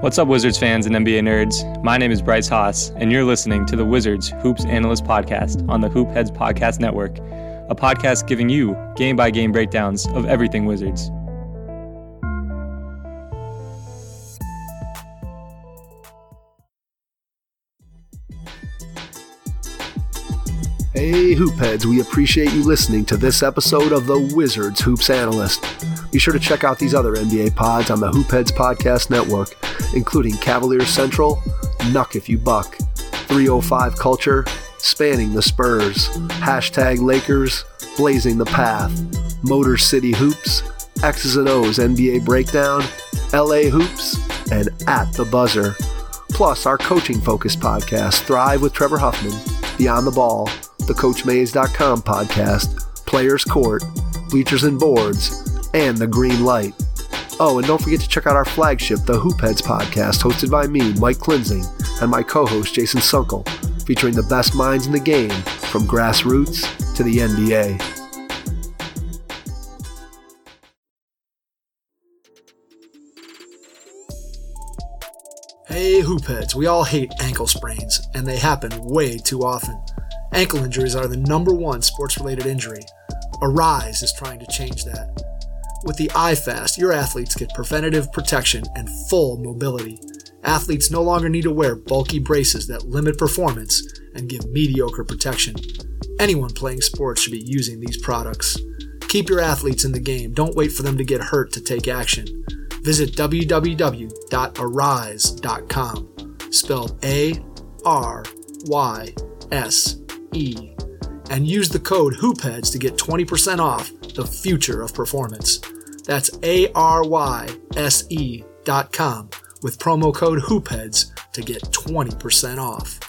What's up, Wizards fans and NBA nerds? My name is Bryce Haas, and you're listening to the Wizards Hoops Analyst Podcast on the Hoop Heads Podcast Network, a podcast giving you game by game breakdowns of everything Wizards. Hey, Hoopheads, we appreciate you listening to this episode of the Wizards Hoops Analyst. Be sure to check out these other NBA pods on the Hoopheads Podcast Network, including Cavaliers Central, Nuck If You Buck, 305 Culture, Spanning the Spurs, Hashtag Lakers, Blazing the Path, Motor City Hoops, X's and O's NBA Breakdown, LA Hoops, and At the Buzzer. Plus, our coaching focused podcast, Thrive with Trevor Huffman, Beyond the Ball, the CoachMaze.com podcast, Players Court, Bleachers and Boards, and The Green Light. Oh, and don't forget to check out our flagship, the Hoopheads podcast, hosted by me, Mike Klinzing, and my co-host, Jason Sunkle, featuring the best minds in the game, from grassroots to the NBA. Hey, Hoopheads, we all hate ankle sprains, and they happen way too often. Ankle injuries are the number one sports related injury. ARYSE is trying to change that. With the iFast, your athletes get preventative protection and full mobility. Athletes no longer need to wear bulky braces that limit performance and give mediocre protection. Anyone playing sports should be using these products. Keep your athletes in the game. Don't wait for them to get hurt to take action. Visit www.aryse.com, spelled A R Y S E, and use the code HoopHeads to get 20% off the future of performance. That's A R Y S E dot com with promo code HoopHeads to get 20% off.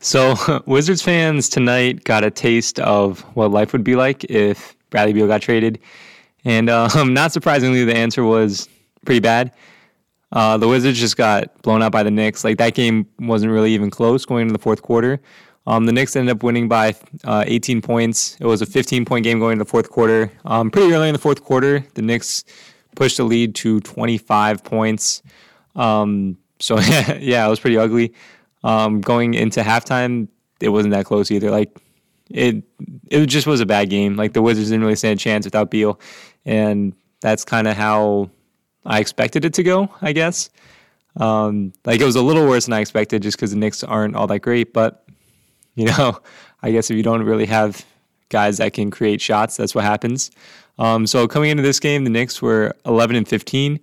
So, Wizards fans tonight got a taste of what life would be like if Bradley Beal got traded. And um, not surprisingly, the answer was pretty bad. Uh, the Wizards just got blown out by the Knicks. Like that game wasn't really even close going into the fourth quarter. Um, the Knicks ended up winning by uh, 18 points. It was a 15 point game going into the fourth quarter. Um, pretty early in the fourth quarter, the Knicks pushed the lead to 25 points. Um, so yeah, it was pretty ugly. Um, going into halftime, it wasn't that close either. Like it, it just was a bad game. Like the Wizards didn't really stand a chance without Beal, and that's kind of how I expected it to go. I guess. Um, like it was a little worse than I expected, just because the Knicks aren't all that great. But you know, I guess if you don't really have guys that can create shots, that's what happens. Um, so coming into this game, the Knicks were 11 and 15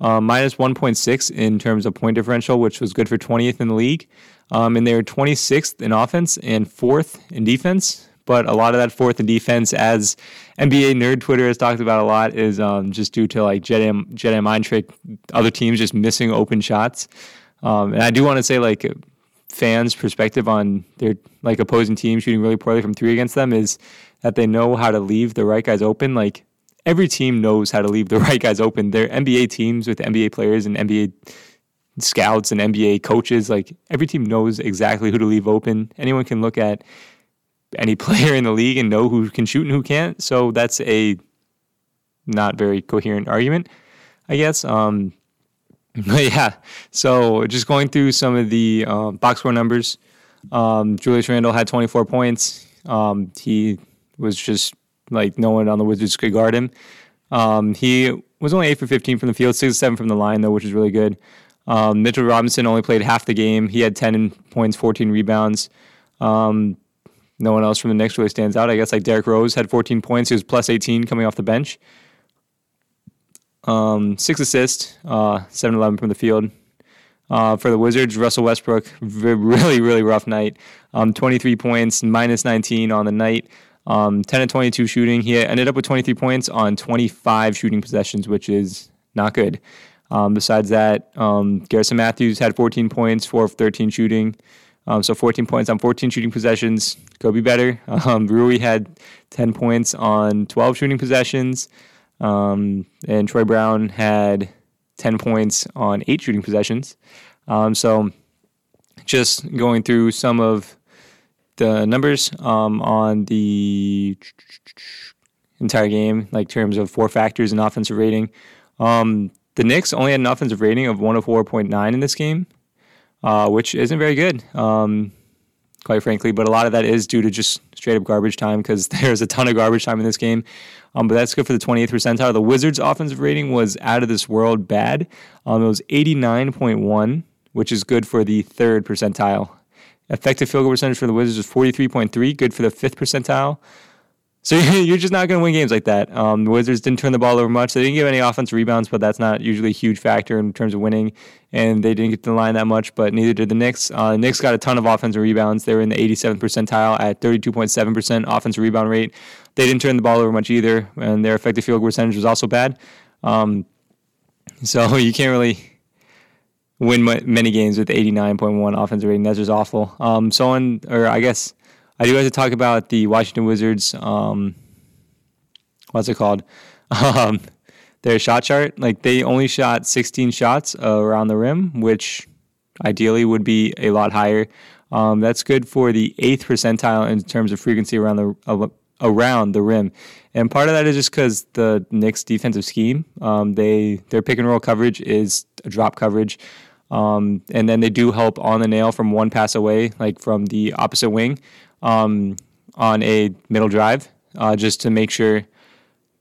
uh, minus 1.6 in terms of point differential, which was good for 20th in the league. Um, and they were 26th in offense and fourth in defense. But a lot of that fourth in defense, as NBA nerd Twitter has talked about a lot, is um, just due to like Jedi, Jedi mind trick, other teams just missing open shots. Um, and I do want to say, like, fans' perspective on their like opposing team shooting really poorly from three against them is that they know how to leave the right guys open. Like every team knows how to leave the right guys open. They're NBA teams with NBA players and NBA scouts and NBA coaches. Like every team knows exactly who to leave open. Anyone can look at any player in the league and know who can shoot and who can't. So that's a not very coherent argument, I guess. Um, yeah, so just going through some of the uh, box score numbers. Um, Julius Randle had 24 points. Um, he was just like no one on the Wizards could guard him. Um, he was only 8 for 15 from the field, 6 7 from the line, though, which is really good. Um, Mitchell Robinson only played half the game. He had 10 points, 14 rebounds. Um, no one else from the Knicks really stands out. I guess like Derrick Rose had 14 points. He was plus 18 coming off the bench. Um, six assists, uh, 7 11 from the field. Uh, for the Wizards, Russell Westbrook, really, really rough night. Um, 23 points, minus 19 on the night. Um, 10 and 22 shooting. He ended up with 23 points on 25 shooting possessions, which is not good. Um, besides that, um, Garrison Matthews had 14 points, 4 of 13 shooting. Um, so 14 points on 14 shooting possessions. Could be better. Um, Rui had 10 points on 12 shooting possessions. Um, and Troy Brown had 10 points on 8 shooting possessions. Um, so just going through some of the numbers um, on the entire game, like terms of four factors in offensive rating. Um, the Knicks only had an offensive rating of 104.9 in this game, uh, which isn't very good, um, quite frankly. But a lot of that is due to just straight up garbage time because there's a ton of garbage time in this game. Um, but that's good for the 28th percentile. The Wizards' offensive rating was out of this world bad. Um, it was 89.1, which is good for the third percentile. Effective field goal percentage for the Wizards was 43.3, good for the fifth percentile. So you're just not going to win games like that. Um, the Wizards didn't turn the ball over much. They didn't give any offensive rebounds, but that's not usually a huge factor in terms of winning. And they didn't get to the line that much, but neither did the Knicks. Uh, the Knicks got a ton of offensive rebounds. They were in the 87th percentile at 32.7% offensive rebound rate. They didn't turn the ball over much either, and their effective field goal percentage was also bad. Um, so you can't really win many games with 89.1 offensive rating. That's just awful. Um, someone, or I guess I do have to talk about the Washington Wizards. Um, what's it called? Um, their shot chart. Like they only shot 16 shots uh, around the rim, which ideally would be a lot higher. Um, that's good for the eighth percentile in terms of frequency around the uh, around the rim, and part of that is just because the Knicks' defensive scheme. Um, they their pick and roll coverage is a drop coverage. Um, and then they do help on the nail from one pass away, like from the opposite wing, um, on a middle drive, uh, just to make sure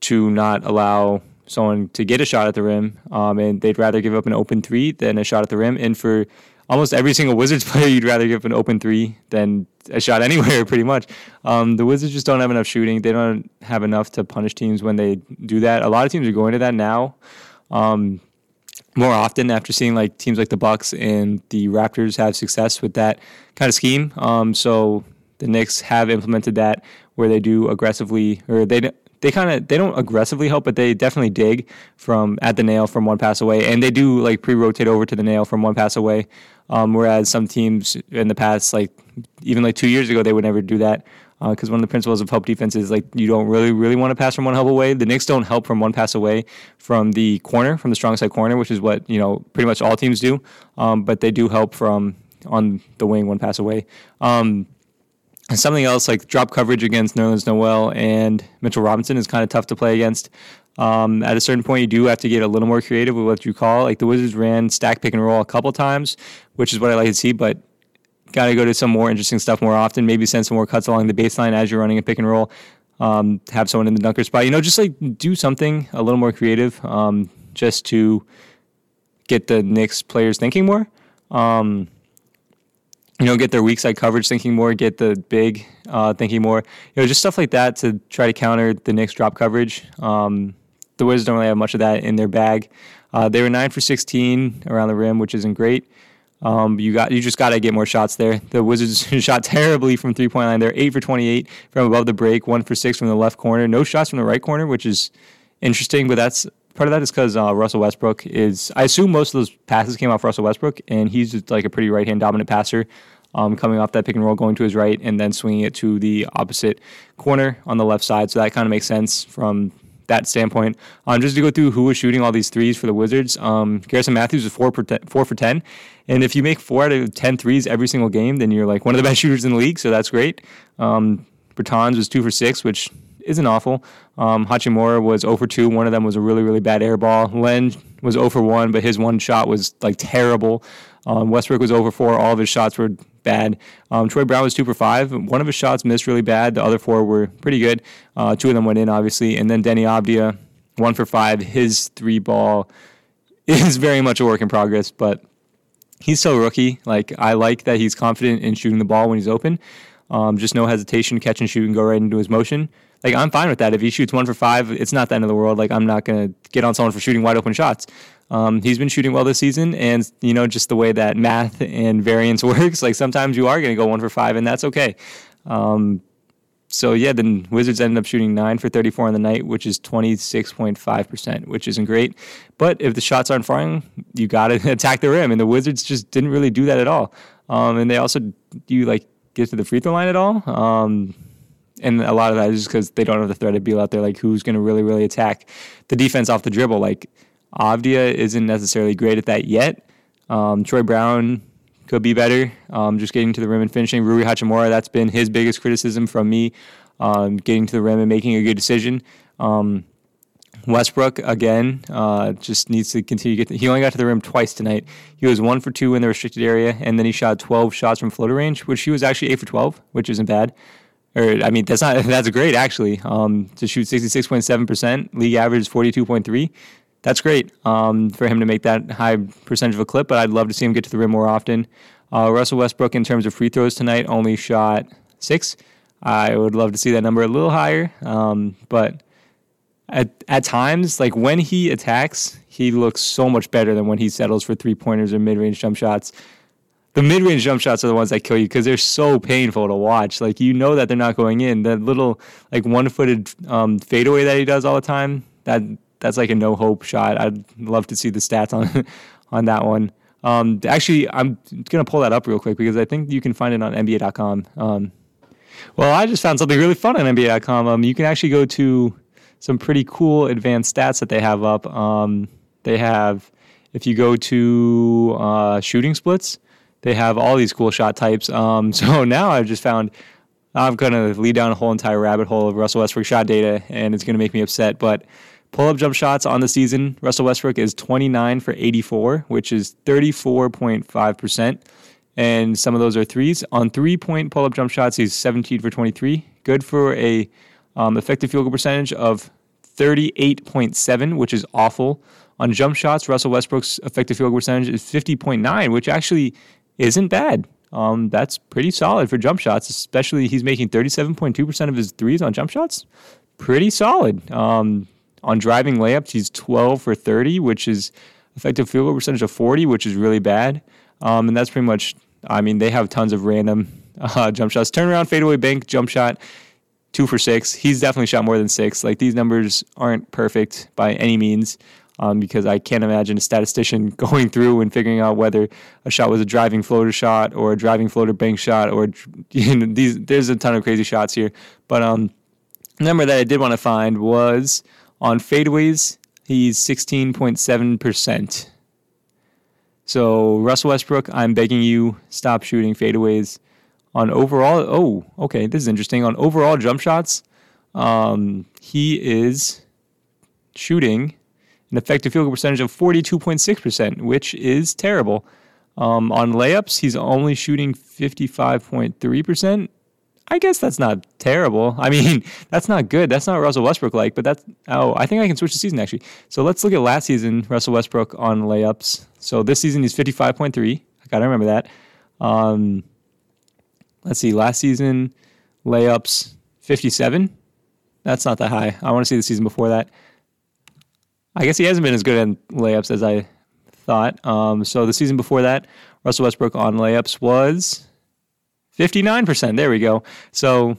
to not allow someone to get a shot at the rim. Um, and they'd rather give up an open three than a shot at the rim. And for almost every single Wizards player, you'd rather give up an open three than a shot anywhere, pretty much. Um, the Wizards just don't have enough shooting. They don't have enough to punish teams when they do that. A lot of teams are going to that now. Um, more often after seeing like teams like the Bucks and the Raptors have success with that kind of scheme. Um, so the Knicks have implemented that where they do aggressively or they they kind of they don't aggressively help, but they definitely dig from at the nail from one pass away, and they do like pre-rotate over to the nail from one pass away. Um, whereas some teams in the past, like even like two years ago, they would never do that because uh, one of the principles of help defense is like you don't really really want to pass from one help away. The Knicks don't help from one pass away from the corner, from the strong side corner, which is what you know pretty much all teams do. Um, but they do help from on the wing one pass away. Um, and something else like drop coverage against Nerlens Noel and Mitchell Robinson is kind of tough to play against. Um, at a certain point, you do have to get a little more creative with what you call. Like the Wizards ran stack pick and roll a couple times, which is what I like to see. But got to go to some more interesting stuff more often. Maybe send some more cuts along the baseline as you're running a pick and roll. Um, have someone in the dunker spot. You know, just like do something a little more creative, um, just to get the Knicks players thinking more. Um, you know, get their weak side coverage thinking more, get the big uh, thinking more. You know, just stuff like that to try to counter the Knicks drop coverage. Um, the Wizards don't really have much of that in their bag. Uh, they were nine for 16 around the rim, which isn't great. Um, you got you just got to get more shots there. The Wizards shot terribly from three point line. They're eight for 28 from above the break, one for six from the left corner. No shots from the right corner, which is interesting. But that's part of that is because uh, Russell Westbrook is. I assume most of those passes came off Russell Westbrook, and he's just like a pretty right hand dominant passer. Um, coming off that pick and roll, going to his right, and then swinging it to the opposite corner on the left side. So that kind of makes sense from that standpoint. Um, just to go through who was shooting all these threes for the Wizards, um, Garrison Matthews was four, for 10. And if you make four out of 10 threes every single game, then you're like one of the best shooters in the league. So that's great. Um, Bertans was two for six, which isn't awful. Um, Hachimura was 0 for 2. One of them was a really, really bad air ball. Len was 0 for 1, but his one shot was like terrible. Um, Westbrook was over four. All of his shots were bad. Um, Troy Brown was two for five. One of his shots missed really bad. The other four were pretty good. Uh, two of them went in, obviously. And then Deni Avdija, one for five. His three ball is very much a work in progress, but he's so rookie. Like I like that he's confident in shooting the ball when he's open. Um, just no hesitation, catch and shoot, and go right into his motion. Like I'm fine with that. If he shoots one for five, it's not the end of the world. Like I'm not gonna get on someone for shooting wide open shots. Um, he's been shooting well this season, and you know just the way that math and variance works. Like sometimes you are to go one for five, and that's okay. Um, so yeah, the Wizards ended up shooting nine for 34 on the night, which is 26.5 percent, which isn't great. But if the shots aren't falling, you got to attack the rim, and the Wizards just didn't really do that at all. Um, and they also do you like get to the free throw line at all? Um, and a lot of that is just because they don't have the threat of Beal out there. Like who's going to really, really attack the defense off the dribble? Like Avdija isn't necessarily great at that yet. Um, Troy Brown could be better, um, just getting to the rim and finishing. Rui Hachimura, that's been his biggest criticism from me, um, getting to the rim and making a good decision. Um, Westbrook again uh, just needs to continue. To get he only got to the rim twice tonight. He was one for two in the restricted area, and then he shot 12 shots from floater range, which he was actually eight for 12, which isn't bad. Or I mean, that's not that's great actually. Um, to shoot 66.7 percent, league average 42.3. That's great um, for him to make that high percentage of a clip. But I'd love to see him get to the rim more often. Uh, Russell Westbrook, in terms of free throws tonight, only shot six. I would love to see that number a little higher, um, but at at times, like when he attacks, he looks so much better than when he settles for three pointers or mid range jump shots. The mid range jump shots are the ones that kill you because they're so painful to watch. Like you know that they're not going in. That little like one footed um, fadeaway that he does all the time. That that's like a no hope shot. I'd love to see the stats on on that one. Um, actually, I'm gonna pull that up real quick because I think you can find it on NBA.com. Um, well, I just found something really fun on NBA.com. Um, you can actually go to some pretty cool advanced stats that they have up. Um, they have, if you go to uh, shooting splits, they have all these cool shot types. Um, so now I've just found I'm going to lead down a whole entire rabbit hole of Russell Westbrook shot data, and it's going to make me upset. But pull up jump shots on the season, Russell Westbrook is 29 for 84, which is 34.5%. And some of those are threes. On three point pull up jump shots, he's 17 for 23. Good for a um, effective field goal percentage of 38.7, which is awful. On jump shots, Russell Westbrook's effective field goal percentage is 50.9, which actually isn't bad. Um, that's pretty solid for jump shots, especially he's making 37.2% of his threes on jump shots. Pretty solid. Um, on driving layups, he's 12 for 30, which is effective field goal percentage of 40, which is really bad. Um, and that's pretty much, I mean, they have tons of random uh, jump shots. Turnaround, fadeaway, bank, jump shot two for six. He's definitely shot more than six. Like these numbers aren't perfect by any means. Um, because I can't imagine a statistician going through and figuring out whether a shot was a driving floater shot or a driving floater bank shot or you know, these. There's a ton of crazy shots here, but um, number that I did want to find was on fadeaways. He's 16.7 percent. So Russell Westbrook, I'm begging you, stop shooting fadeaways on overall. Oh, okay, this is interesting. On overall jump shots, um, he is shooting an effective field goal percentage of 42.6%, which is terrible. Um, on layups, he's only shooting 55.3%. I guess that's not terrible. I mean, that's not good. That's not Russell Westbrook like, but that's, oh, I think I can switch the season actually. So let's look at last season, Russell Westbrook on layups. So this season he's 55.3. I got to remember that. Um, let's see, last season layups 57. That's not that high. I want to see the season before that. I guess he hasn't been as good at layups as I thought. Um, so the season before that, Russell Westbrook on layups was 59%. There we go. So,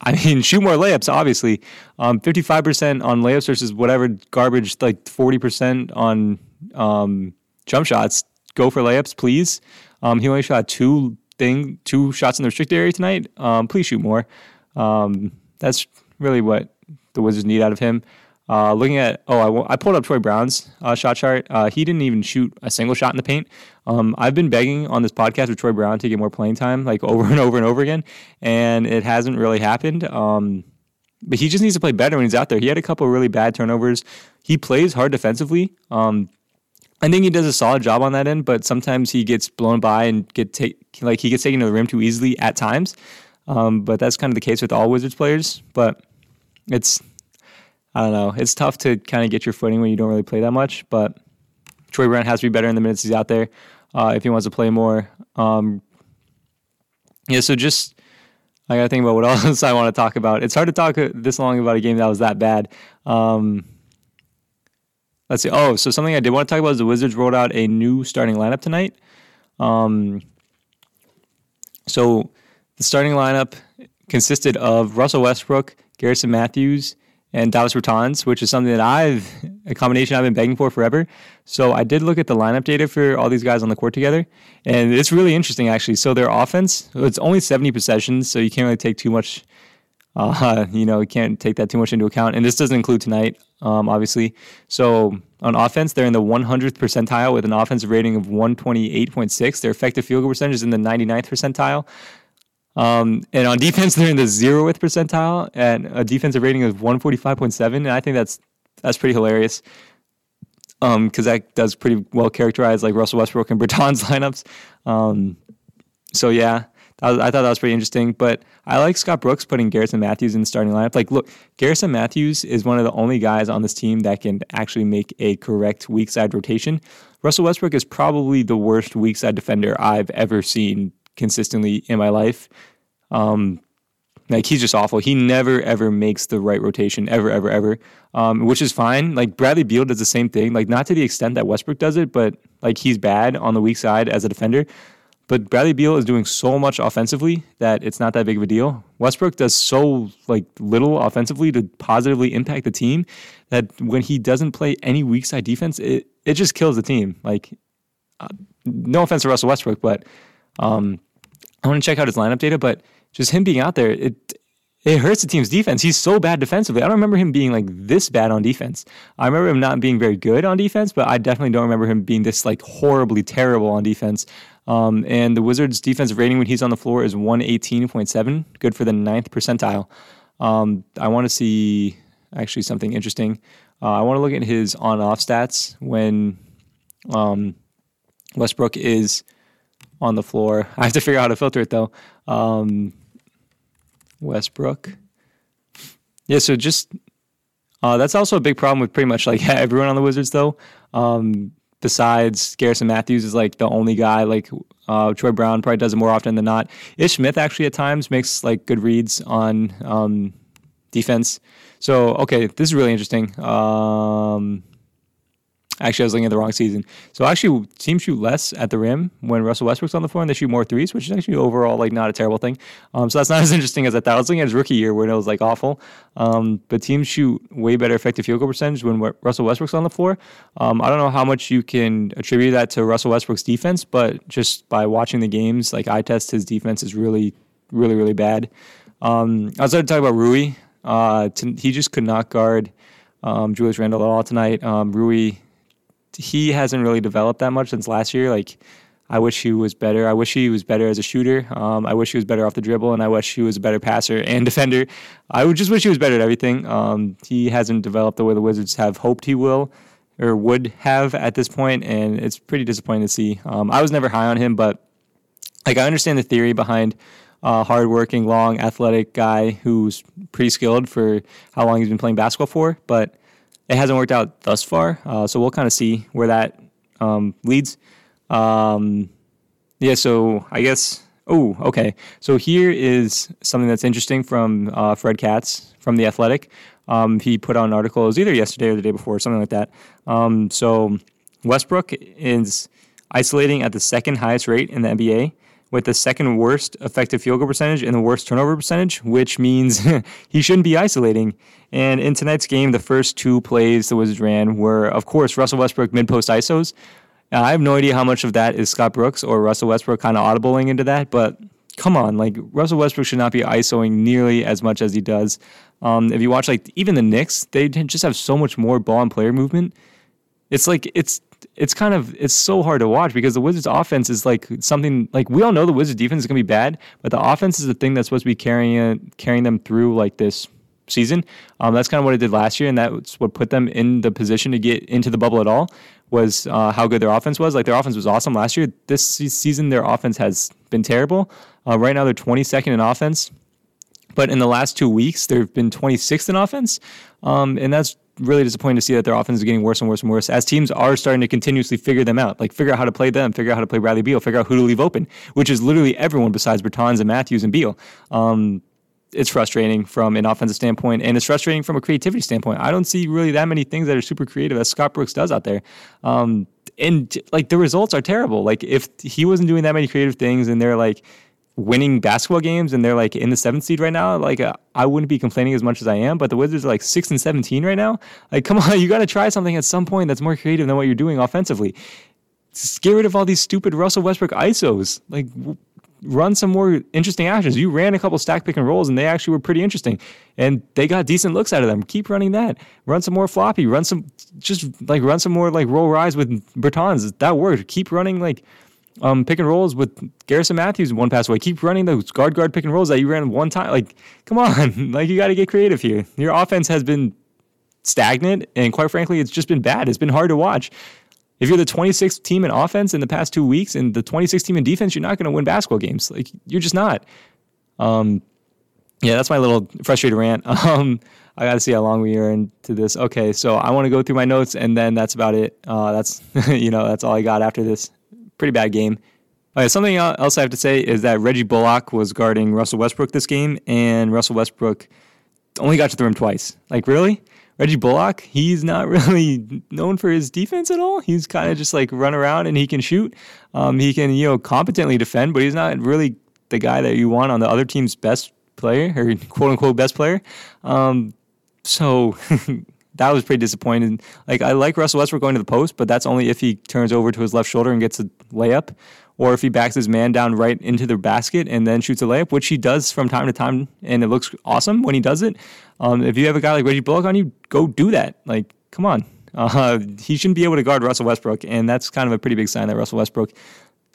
I mean, shoot more layups, obviously. Um, 55% on layups versus whatever garbage, like 40% on um, jump shots. Go for layups, please. Um, he only shot two thing, two shots in the restricted area tonight. Um, please shoot more. Um, that's really what the Wizards need out of him. Uh, looking at, oh, I, I pulled up Troy Brown's uh, shot chart. Uh, he didn't even shoot a single shot in the paint. Um, I've been begging on this podcast with Troy Brown to get more playing time, like over and over and over again, and it hasn't really happened. Um, but he just needs to play better when he's out there. He had a couple really bad turnovers. He plays hard defensively. Um, I think he does a solid job on that end, but sometimes he gets blown by and get take like he gets taken to the rim too easily at times. Um, but that's kind of the case with all Wizards players. But it's I don't know. It's tough to kind of get your footing when you don't really play that much. But Troy Brown has to be better in the minutes he's out there uh, if he wants to play more. Um, yeah. So just I got to think about what else I want to talk about. It's hard to talk this long about a game that was that bad. Um, let's see. Oh, so something I did want to talk about is the Wizards rolled out a new starting lineup tonight. Um, so the starting lineup consisted of Russell Westbrook, Garrison Matthews, and Davis Bertans, which is something that I've a combination I've been begging for forever. So I did look at the lineup data for all these guys on the court together, and it's really interesting actually. So their offense, it's only 70 possessions, so you can't really take too much uh, you know, you can't take that too much into account. And this doesn't include tonight, um, obviously. So on offense, they're in the 100th percentile with an offensive rating of 128.6. Their effective field goal percentage is in the 99th percentile. Um, and on defense, they're in the zeroth percentile at a defensive rating of 145.7. And I think that's that's pretty hilarious. Um, because that does pretty well characterize like Russell Westbrook and Bertans lineups. Um, so yeah, was, I thought that was pretty interesting. But I like Scott Brooks putting Garrison Matthews in the starting lineup. Like, look, Garrison Matthews is one of the only guys on this team that can actually make a correct weak side rotation. Russell Westbrook is probably the worst weak side defender I've ever seen consistently in my life. Um, like he's just awful. He never ever makes the right rotation ever ever ever, um, which is fine. Like Bradley Beal does the same thing. Like not to the extent that Westbrook does it, but like he's bad on the weak side as a defender. But Bradley Beal is doing so much offensively that it's not that big of a deal. Westbrook does so like little offensively to positively impact the team that when he doesn't play any weak side defense, it it just kills the team. Like, uh, no offense to Russell Westbrook, but um, I want to check out his lineup data, but just him being out there, it it hurts the team's defense. He's so bad defensively. I don't remember him being like this bad on defense. I remember him not being very good on defense, but I definitely don't remember him being this like horribly terrible on defense. Um, and the Wizards' defensive rating when he's on the floor is 118.7, good for the ninth percentile. Um, I want to see actually something interesting. Uh, I want to look at his on-off stats when um, Westbrook is on the floor. I have to figure out how to filter it though. Um, Westbrook. Yeah, so just uh, that's also a big problem with pretty much like everyone on the Wizards though. Um, besides Garrison Matthews is like the only guy. Like uh, Troy Brown probably does it more often than not. Ish Smith actually at times makes like good reads on um, defense. So okay, this is really interesting. Um, Actually, I was looking at the wrong season. So actually, teams shoot less at the rim when Russell Westbrook's on the floor, and they shoot more threes, which is actually overall like not a terrible thing. Um, so that's not as interesting as I thought. I was looking at his rookie year where it was like awful. Um, but teams shoot way better effective field goal percentage when Russell Westbrook's on the floor. Um, I don't know how much you can attribute that to Russell Westbrook's defense, but just by watching the games, like I test his defense is really, really, really bad. Um, I was going to talk about Rui. Uh, to, he just could not guard um, Julius Randle at all tonight. Um, Rui he hasn't really developed that much since last year. Like, I wish he was better. I wish he was better as a shooter. Um, I wish he was better off the dribble, and I wish he was a better passer and defender. I would just wish he was better at everything. Um, he hasn't developed the way the Wizards have hoped he will or would have at this point, and it's pretty disappointing to see. Um, I was never high on him, but like I understand the theory behind a hardworking, long, athletic guy who's pretty skilled for how long he's been playing basketball for, but it hasn't worked out thus far. Uh, so we'll kind of see where that um, leads. Um, yeah, so I guess. Oh, okay. So here is something that's interesting from uh, Fred Katz from The Athletic. Um, he put out an article, it was either yesterday or the day before, something like that. Um, so Westbrook is isolating at the second highest rate in the NBA with the second worst effective field goal percentage and the worst turnover percentage, which means he shouldn't be isolating. And in tonight's game, the first two plays the Wizards ran were, of course, Russell Westbrook mid post ISOs. Now, I have no idea how much of that is Scott Brooks or Russell Westbrook kind of audibling into that, but come on, like Russell Westbrook should not be ISOing nearly as much as he does. Um, if you watch like even the Knicks, they just have so much more ball and player movement. It's like it's it's kind of it's so hard to watch because the Wizards offense is like something like we all know the Wizards defense is going to be bad, but the offense is the thing that's supposed to be carrying carrying them through like this season. Um, that's kind of what it did last year, and that's what put them in the position to get into the bubble at all. Was uh, how good their offense was. Like their offense was awesome last year. This season, their offense has been terrible. Uh, right now, they're 22nd in offense, but in the last two weeks, they've been 26th in offense, um, and that's really disappointing to see that their offense is getting worse and worse and worse as teams are starting to continuously figure them out. Like figure out how to play them, figure out how to play Bradley Beal, figure out who to leave open, which is literally everyone besides Bertans and Matthews and Beal. Um, it's frustrating from an offensive standpoint, and it's frustrating from a creativity standpoint. I don't see really that many things that are super creative as Scott Brooks does out there. Um, and like the results are terrible. Like if he wasn't doing that many creative things, and they're like winning basketball games and they're like in the seventh seed right now, like uh, I wouldn't be complaining as much as I am. But the Wizards are like six and seventeen right now. Like, come on, you got to try something at some point that's more creative than what you're doing offensively. Just get rid of all these stupid Russell Westbrook ISOs. Like, run some more interesting actions. You ran a couple stack pick and rolls, and they actually were pretty interesting, and they got decent looks out of them. Keep running that. Run some more floppy. Run some just like run some more like roll rise with Bertans. That worked. Keep running like um, pick and rolls with Garrison Matthews one pass away. Keep running those guard guard pick and rolls that you ran one time. Like, come on, like you got to get creative here. Your offense has been stagnant, and quite frankly, it's just been bad. It's been hard to watch. If you're the 26th team in offense in the past two weeks and the 26th team in defense, you're not going to win basketball games. Like, you're just not. Um, yeah, that's my little frustrated rant. Um, I got to see how long we are into this. Okay, so I want to go through my notes, and then that's about it. Uh, that's you know that's all I got after this pretty bad game. Something else I have to say is that Reggie Bullock was guarding Russell Westbrook this game, and Russell Westbrook only got to the rim twice. Like really, Reggie Bullock, he's not really known for his defense at all. He's kind of just like run around and he can shoot. Um, he can you know competently defend, but he's not really the guy that you want on the other team's best player or quote unquote best player. Um, so that was pretty disappointing. Like I like Russell Westbrook going to the post, but that's only if he turns over to his left shoulder and gets a layup, or if he backs his man down right into the basket and then shoots a layup, which he does from time to time, and it looks awesome when he does it. Um, if you have a guy like Reggie Bullock on you, go do that. Like, come on. Uh, he shouldn't be able to guard Russell Westbrook, and that's kind of a pretty big sign that Russell Westbrook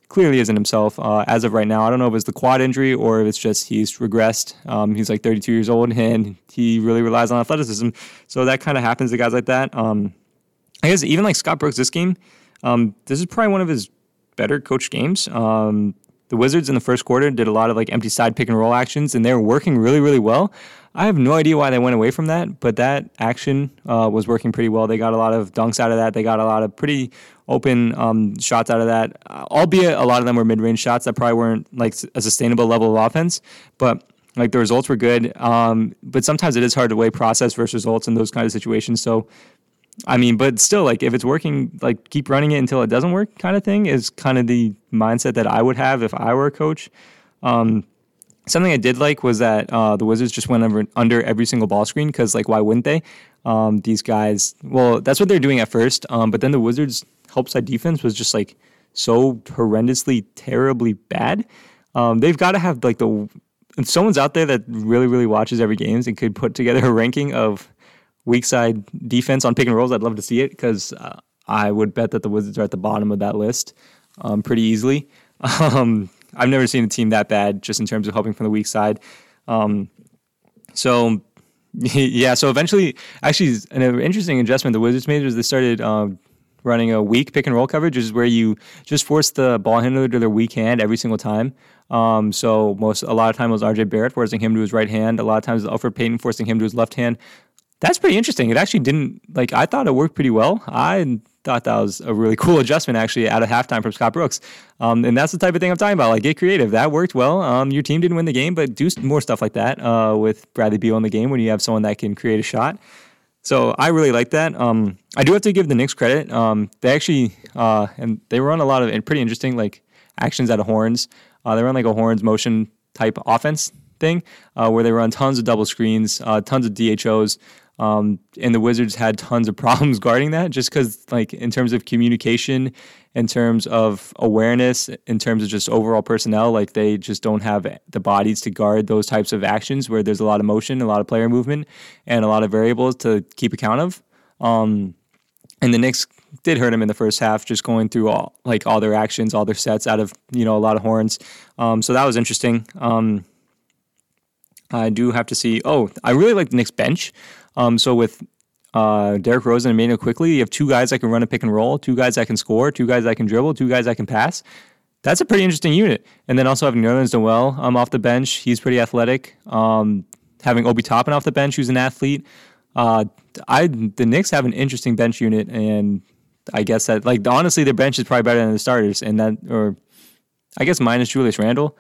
clearly isn't himself uh, as of right now. I don't know if it's the quad injury or if it's just he's regressed. Um, he's like 32 years old and he really relies on athleticism. So that kind of happens to guys like that. Um, I guess even like Scott Brooks this game, um, this is probably one of his better coached games. Um, the Wizards in the first quarter did a lot of like empty side pick and roll actions and they were working really, really well. I have no idea why they went away from that, but that action uh, was working pretty well. They got a lot of dunks out of that. They got a lot of pretty open um, shots out of that, uh, albeit a lot of them were mid range shots that probably weren't like a sustainable level of offense. But like the results were good. Um, but sometimes it is hard to weigh process versus results in those kind of situations. So, I mean, but still, like if it's working, like keep running it until it doesn't work, kind of thing is kind of the mindset that I would have if I were a coach. Um, Something I did like was that uh, the Wizards just went over, under every single ball screen because, like, why wouldn't they? Um, these guys, well, that's what they're doing at first. Um, but then the Wizards' help side defense was just like so horrendously, terribly bad. Um, they've got to have like the if someone's out there that really, really watches every games and could put together a ranking of weak side defense on pick and rolls. I'd love to see it because uh, I would bet that the Wizards are at the bottom of that list um, pretty easily. Um, I've never seen a team that bad just in terms of helping from the weak side. Um, so yeah, so eventually, actually, an interesting adjustment the Wizards made was they started um, running a weak pick and roll coverage, which is where you just force the ball handler to their weak hand every single time. Um, so most a lot of time was RJ Barrett forcing him to his right hand. A lot of times Elfrid Payton forcing him to his left hand. That's pretty interesting. It actually didn't like I thought it worked pretty well. I thought that was a really cool adjustment actually out of halftime from Scott Brooks. Um, and that's the type of thing I'm talking about. Like get creative. That worked well. Um, your team didn't win the game, but do more stuff like that uh, with Bradley Beal in the game when you have someone that can create a shot. So I really like that. Um, I do have to give the Knicks credit. Um, they actually uh, and they run a lot of pretty interesting like actions out of horns. Uh, they run like a horns motion type offense thing uh, where they run tons of double screens, uh, tons of DHOs. Um, and the Wizards had tons of problems guarding that just because, like, in terms of communication, in terms of awareness, in terms of just overall personnel, like, they just don't have the bodies to guard those types of actions where there's a lot of motion, a lot of player movement, and a lot of variables to keep account of. Um, and the Knicks did hurt him in the first half, just going through all like all their actions, all their sets out of you know a lot of horns. Um, so that was interesting. Um, I do have to see. Oh, I really like the Knicks bench. Um, so with uh, Derrick Rose and Immanuel Quickley, you have two guys that can run a pick and roll, two guys that can score, two guys that can dribble, two guys that can pass. That's a pretty interesting unit. And then also having Nerlens Noel um, off the bench, he's pretty athletic. Um, having Obi Toppin off the bench, who's an athlete. Uh, I the Knicks have an interesting bench unit, and I guess that like honestly, their bench is probably better than the starters, and that or I guess minus Julius Randle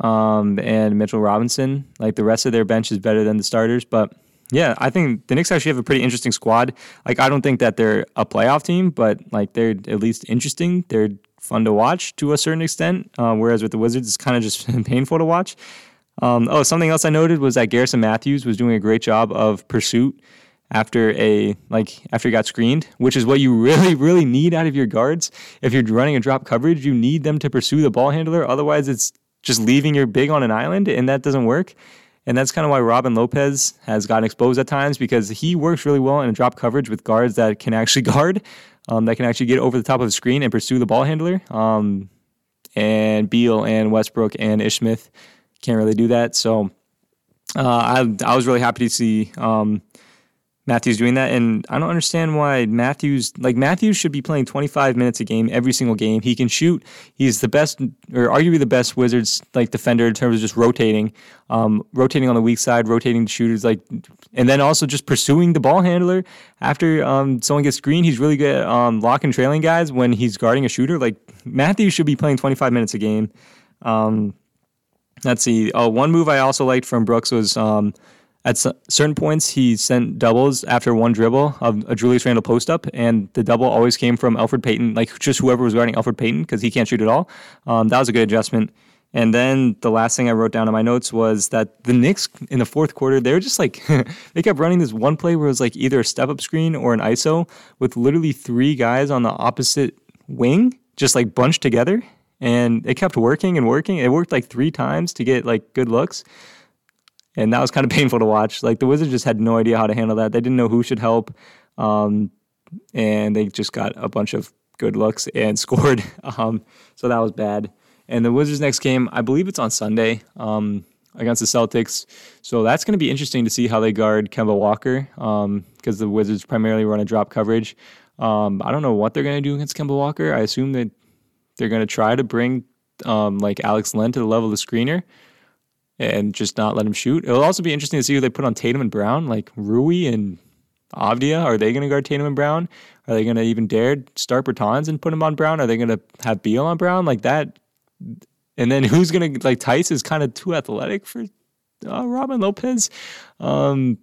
um, and Mitchell Robinson. Like the rest of their bench is better than the starters, but yeah, I think the Knicks actually have a pretty interesting squad. Like, I don't think that they're a playoff team, but like they're at least interesting. They're fun to watch to a certain extent. Uh, whereas with the Wizards, it's kind of just painful to watch. Um, oh, something else I noted was that Garrison Matthews was doing a great job of pursuit after a like after he got screened, which is what you really really need out of your guards. If you're running a drop coverage, you need them to pursue the ball handler. Otherwise, it's just leaving your big on an island, and that doesn't work. And that's kind of why Robin Lopez has gotten exposed at times because he works really well in a drop coverage with guards that can actually guard, um, that can actually get over the top of the screen and pursue the ball handler. Um, and Beal and Westbrook and Ish Smith can't really do that. So uh, I I was really happy to see um, Matthews doing that, and I don't understand why Matthews like Matthews should be playing 25 minutes a game every single game. He can shoot. He's the best, or arguably the best Wizards like defender in terms of just rotating, um, rotating on the weak side, rotating the shooters, like, and then also just pursuing the ball handler after um, someone gets screened. He's really good at um, locking trailing guys when he's guarding a shooter. Like Matthews should be playing 25 minutes a game. Um, let's see. Oh, one move I also liked from Brooks was um, at certain points he sent doubles after one dribble of a Julius Randle post up, and the double always came from Elfrid Payton, like just whoever was guarding Elfrid Payton because he can't shoot at all. Um, that was a good adjustment. And then the last thing I wrote down in my notes was that the Knicks in the fourth quarter, they were just like, they kept running this one play where it was like either a step up screen or an ISO with literally three guys on the opposite wing, just like bunched together and it kept working and working. It worked like three times to get like good looks. And that was kind of painful to watch. Like the Wizards just had no idea how to handle that. They didn't know who should help. Um, and they just got a bunch of good looks and scored. Um, so that was bad. And the Wizards' next game, I believe it's on Sunday um, against the Celtics. So that's going to be interesting to see how they guard Kemba Walker because um, the Wizards primarily run a drop coverage. Um, I don't know what they're going to do against Kemba Walker. I assume that they're going to try to bring um, like Alex Len to the level of the screener and just not let him shoot. It'll also be interesting to see who they put on Tatum and Brown, like Rui and Avdija. Are they going to guard Tatum and Brown? Are they going to even dare start Bertans and put him on Brown? Are they going to have Beal on Brown like that? And then who's going to like Theis is kind of too athletic for uh, Robin Lopez. Um,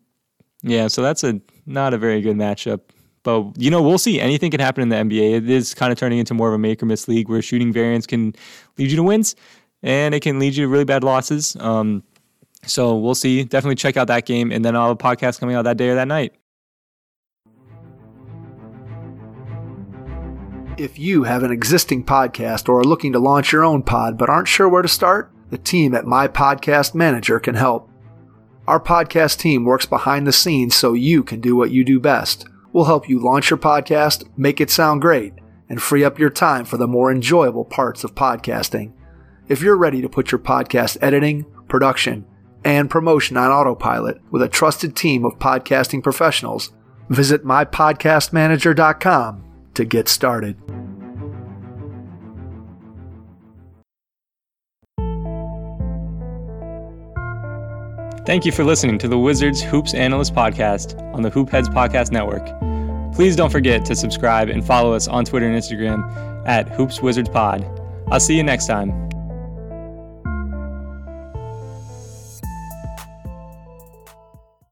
yeah, so that's a not a very good matchup. But you know, we'll see. Anything can happen in the NBA. It is kind of turning into more of a make or miss league where shooting variance can lead you to wins, and it can lead you to really bad losses. Um, so we'll see. Definitely check out that game, and then I'll have a podcast coming out that day or that night. If you have an existing podcast or are looking to launch your own pod but aren't sure where to start, the team at My Podcast Manager can help. Our podcast team works behind the scenes so you can do what you do best We'll help you launch your podcast, make it sound great, and free up your time for the more enjoyable parts of podcasting. If you're ready to put your podcast editing, production, and promotion on autopilot with a trusted team of podcasting professionals, visit mypodcastmanager.com to get started. Thank you for listening to the Wizards Hoops Analyst Podcast on the Hoopheads Podcast Network. Please don't forget to subscribe and follow us on Twitter and Instagram at Hoops Wizards Pod. I'll see you next time.